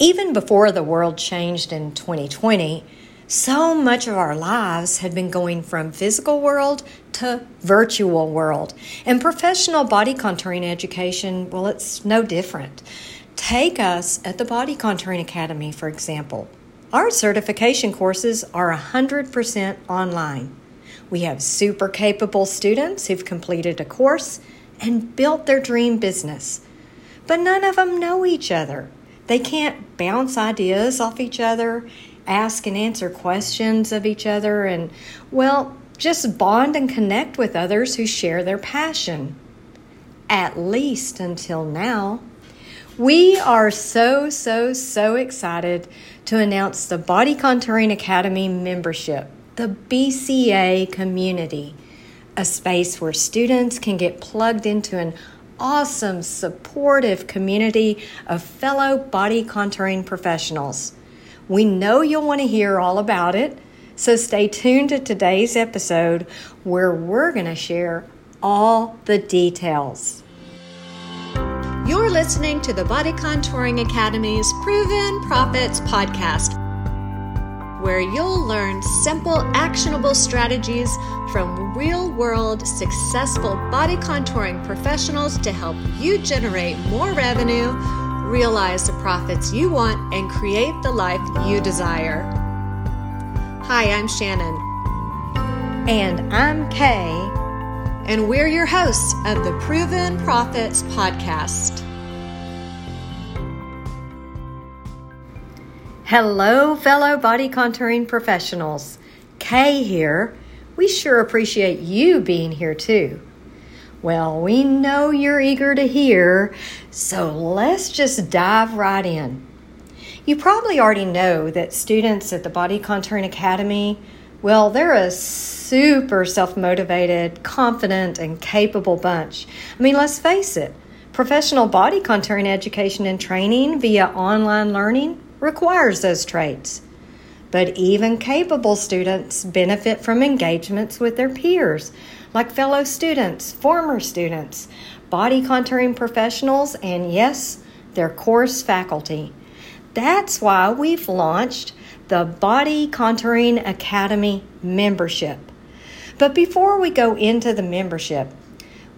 Even before the world changed in 2020, so much of our lives had been going from physical world to virtual world. And professional body contouring education, well, it's no different. Take us at the Body Contouring Academy, for example. Our certification courses are 100% online. We have super capable students who've completed a course and built their dream business. But none of them know each other. They can't bounce ideas off each other, ask and answer questions of each other, and, well, just bond and connect with others who share their passion. At least until now. We are so, so, so excited to announce the Body Contouring Academy membership, the BCA community, a space where students can get plugged into an awesome, supportive community of fellow body contouring professionals. We know you'll want to hear all about it, so stay tuned to today's episode where we're going to share all the details. You're listening to the Body Contouring Academy's Proven Profits podcast, where you'll learn simple, actionable strategies from real world successful body contouring professionals to help you generate more revenue, realize the profits you want, and create the life you desire. Hi, I'm Shannon. And I'm Kay. And we're your hosts of the Proven Profits podcast. Hello, fellow body contouring professionals. Kay here. We sure appreciate you being here too. Well, we know you're eager to hear, so let's just dive right in. You probably already know that students at the Body Contouring Academy, well, they're a super self motivated, confident, and capable bunch. I mean, let's face it, professional body contouring education and training via online learning requires those traits. But even capable students benefit from engagements with their peers, like fellow students, former students, body contouring professionals, and yes, their course faculty. That's why we've launched the Body Contouring Academy membership. But before we go into the membership,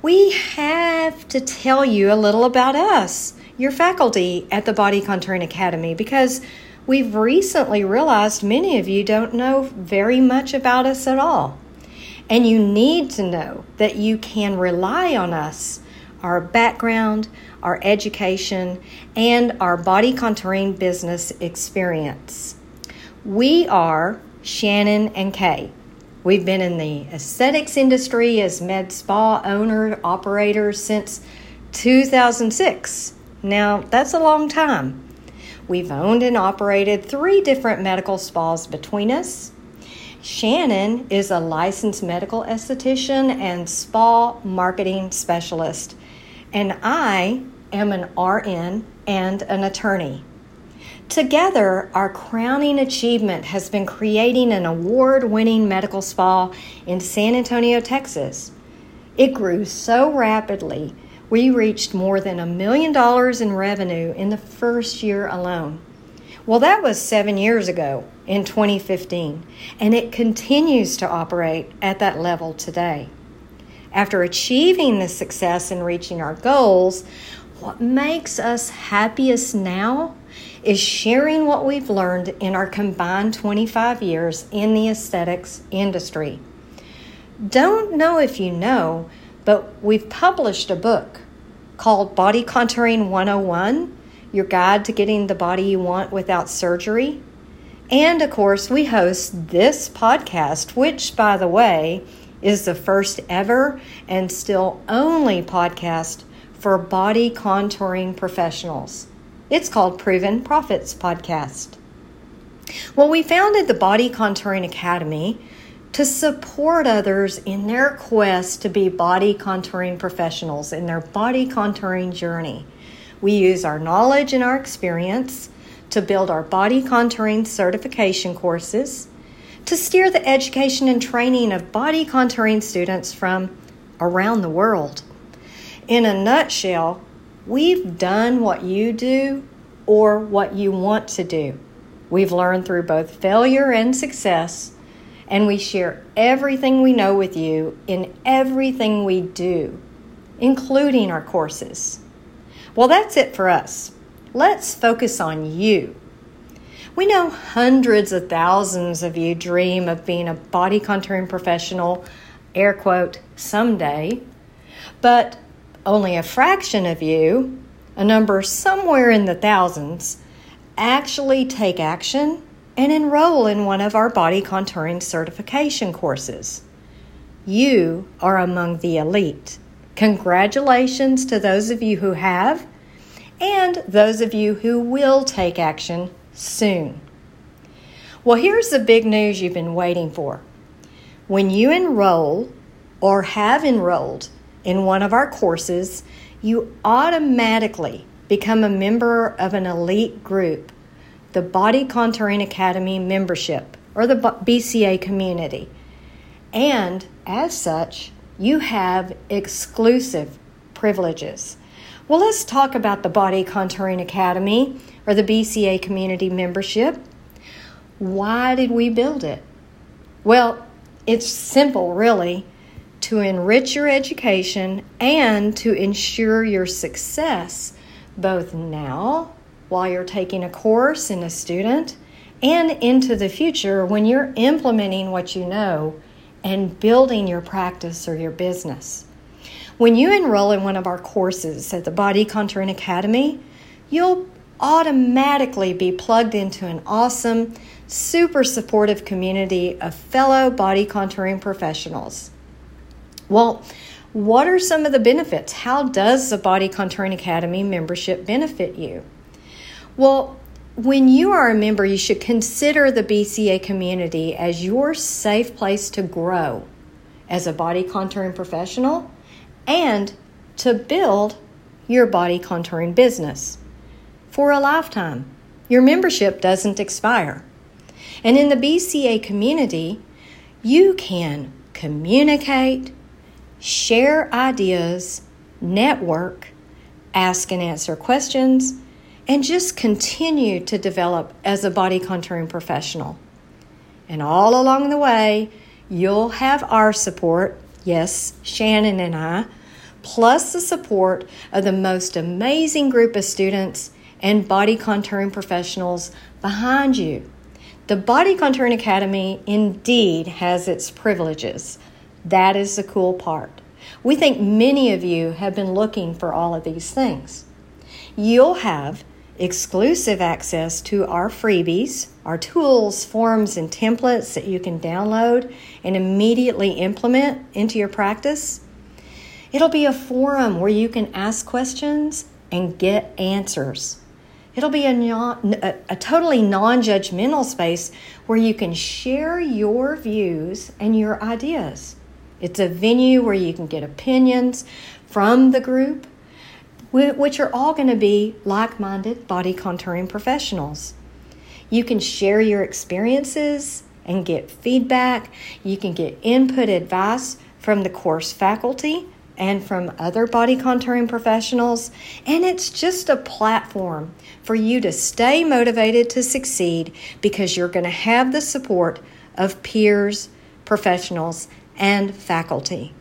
we have to tell you a little about us your faculty at the Body Contouring Academy because we've recently realized many of you don't know very much about us at all. And you need to know that you can rely on us, our background, our education, and our body contouring business experience. We are Shannon and Kay. We've been in the aesthetics industry as med spa owner operators since 2006. Now, that's a long time. We've owned and operated three different medical spas between us. Shannon is a licensed medical esthetician and spa marketing specialist, and I am an RN and an attorney. Together, our crowning achievement has been creating an award winning medical spa in San Antonio, Texas. It grew so rapidly we reached more than a million dollars in revenue in the first year alone. Well, that was seven years ago in 2015, and it continues to operate at that level today. After achieving this success and reaching our goals, what makes us happiest now is sharing what we've learned in our combined 25 years in the aesthetics industry. Don't know if you know, but we've published a book called Body Contouring 101 Your Guide to Getting the Body You Want Without Surgery. And of course, we host this podcast, which, by the way, is the first ever and still only podcast for body contouring professionals. It's called Proven Profits Podcast. Well, we founded the Body Contouring Academy to support others in their quest to be body contouring professionals in their body contouring journey. We use our knowledge and our experience to build our body contouring certification courses, to steer the education and training of body contouring students from around the world. In a nutshell, we've done what you do or what you want to do. We've learned through both failure and success, and we share everything we know with you in everything we do, including our courses. Well, that's it for us. Let's focus on you. We know hundreds of thousands of you dream of being a body contouring professional, air quote, someday, but only a fraction of you, a number somewhere in the thousands, actually take action and enroll in one of our body contouring certification courses. You are among the elite. Congratulations to those of you who have and those of you who will take action soon. Well, here's the big news you've been waiting for. When you enroll or have enrolled in one of our courses, you automatically become a member of an elite group, the Body Contouring Academy membership, or the BCA community. And as such, you have exclusive privileges. Well, let's talk about the Body Contouring Academy, or the BCA community membership. Why did we build it? Well, it's simple, really to enrich your education and to ensure your success both now while you're taking a course and a student and into the future when you're implementing what you know and building your practice or your business. When you enroll in one of our courses at the Body Contouring Academy, you'll automatically be plugged into an awesome, super supportive community of fellow body contouring professionals. Well, what are some of the benefits? How does the Body Contouring Academy membership benefit you? Well, when you are a member, you should consider the BCA community as your safe place to grow as a body contouring professional and to build your body contouring business for a lifetime. Your membership doesn't expire. And in the BCA community, you can communicate, share ideas, network, ask and answer questions, and just continue to develop as a body contouring professional. And all along the way, you'll have our support, yes, Shannon and I, plus the support of the most amazing group of students and body contouring professionals behind you. The Body Contouring Academy indeed has its privileges. That is the cool part. We think many of you have been looking for all of these things. You'll have exclusive access to our freebies, our tools, forms, and templates that you can download and immediately implement into your practice. It'll be a forum where you can ask questions and get answers. It'll be a, non, a, a totally non judgmental space where you can share your views and your ideas. It's a venue where you can get opinions from the group, which are all going to be like minded body contouring professionals. You can share your experiences and get feedback. You can get input advice from the course faculty and from other body contouring professionals. And it's just a platform for you to stay motivated to succeed because you're going to have the support of peers, professionals, and faculty.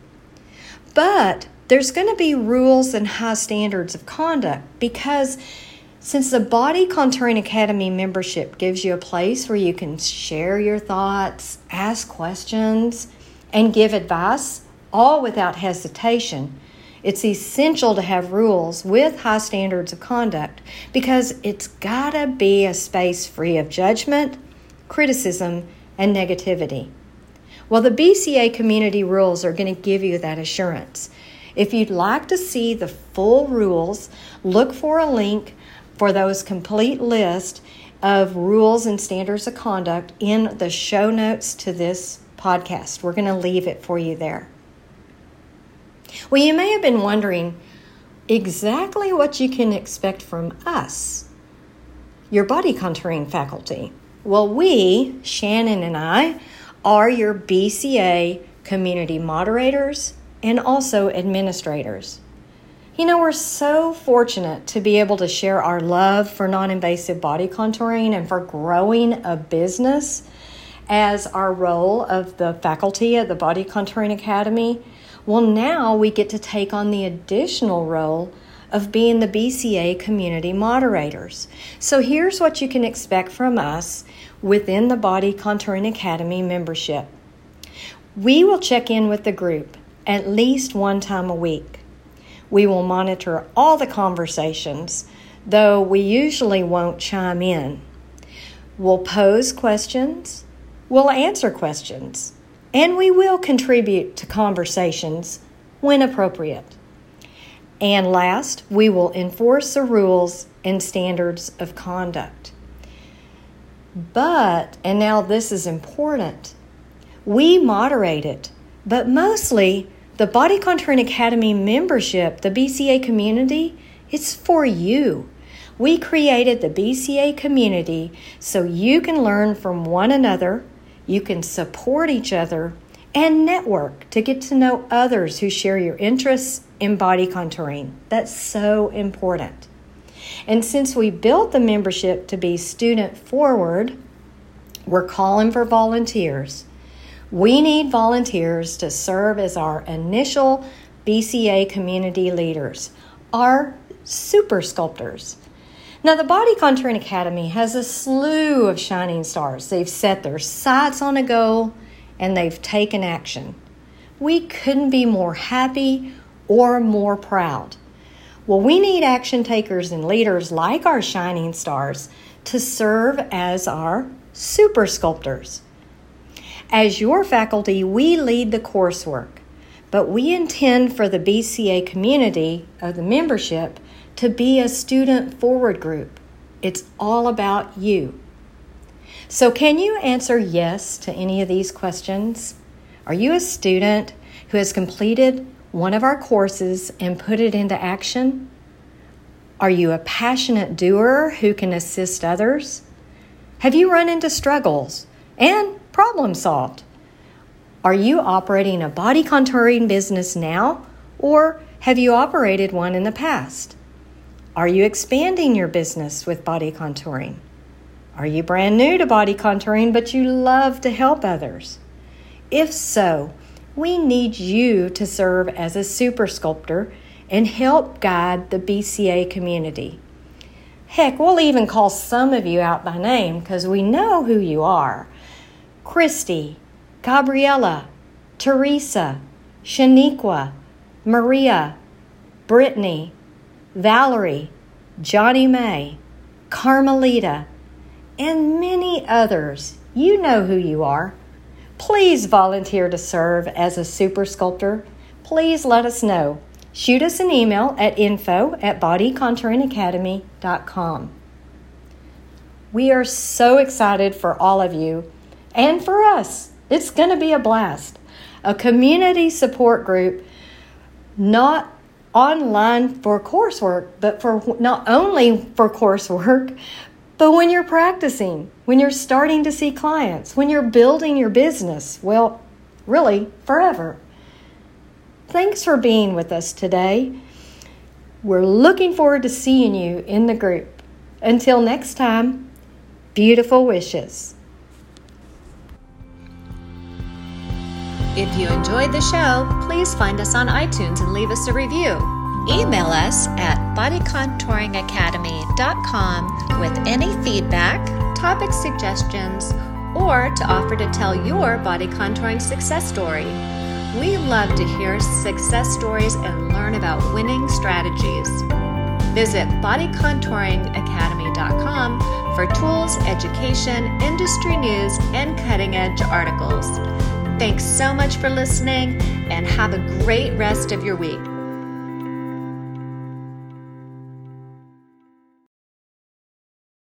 But there's going to be rules and high standards of conduct because since the Body Contouring Academy membership gives you a place where you can share your thoughts, ask questions, and give advice, all without hesitation, it's essential to have rules with high standards of conduct because it's got to be a space free of judgment, criticism, and negativity. Well, the BCA community rules are going to give you that assurance. If you'd like to see the full rules, look for a link for those complete list of rules and standards of conduct in the show notes to this podcast. We're going to leave it for you there. Well, you may have been wondering exactly what you can expect from us, your body contouring faculty. Well, we, Shannon and I, are your BCA community moderators and also administrators. You know, we're so fortunate to be able to share our love for non invasive body contouring and for growing a business as our role of the faculty at the Body Contouring Academy. Well, now we get to take on the additional role of being the BCA community moderators. So here's what you can expect from us within the Body Contouring Academy membership. We will check in with the group at least one time a week. We will monitor all the conversations, though we usually won't chime in. We'll pose questions, we'll answer questions, and we will contribute to conversations when appropriate. And last, we will enforce the rules and standards of conduct. But, and now this is important, we moderate it, but mostly the Body Contouring Academy membership, the BCA community, it's for you. We created the BCA community so you can learn from one another, you can support each other, and network to get to know others who share your interests in body contouring. That's so important. And since we built the membership to be student forward, we're calling for volunteers. We need volunteers to serve as our initial BCA community leaders, our super sculptors. Now, the Body Contouring Academy has a slew of shining stars. They've set their sights on a goal and they've taken action. We couldn't be more happy or more proud. Well, we need action takers and leaders like our shining stars to serve as our super sculptors. As your faculty, we lead the coursework, but we intend for the BCA community of the membership to be a student forward group. It's all about you. So, can you answer yes to any of these questions? Are you a student who has completed one of our courses and put it into action? Are you a passionate doer who can assist others? Have you run into struggles and problem solved? Are you operating a body contouring business now or have you operated one in the past? Are you expanding your business with body contouring? Are you brand new to body contouring but you love to help others? If so, we need you to serve as a super sculptor and help guide the BCA community. Heck, we'll even call some of you out by name because we know who you are. Christy, Gabriella, Teresa, Shaniqua, Maria, Brittany, Valerie, Johnny May, Carmelita, and many others. You know who you are. Please volunteer to serve as a super sculptor. Please let us know. Shoot us an email at info at bodycontouringacademy.com. We are so excited for all of you and for us. It's going to be a blast. A community support group, not online for coursework, but for not only for coursework, but when you're practicing, when you're starting to see clients, when you're building your business, well, really, forever. Thanks for being with us today. We're looking forward to seeing you in the group. Until next time, beautiful wishes. If you enjoyed the show, please find us on iTunes and leave us a review. Email us at bodycontouringacademy.com with any feedback, topic suggestions, or to offer to tell your body contouring success story. We love to hear success stories and learn about winning strategies. Visit bodycontouringacademy.com for tools, education, industry news, and cutting edge articles. Thanks so much for listening and have a great rest of your week.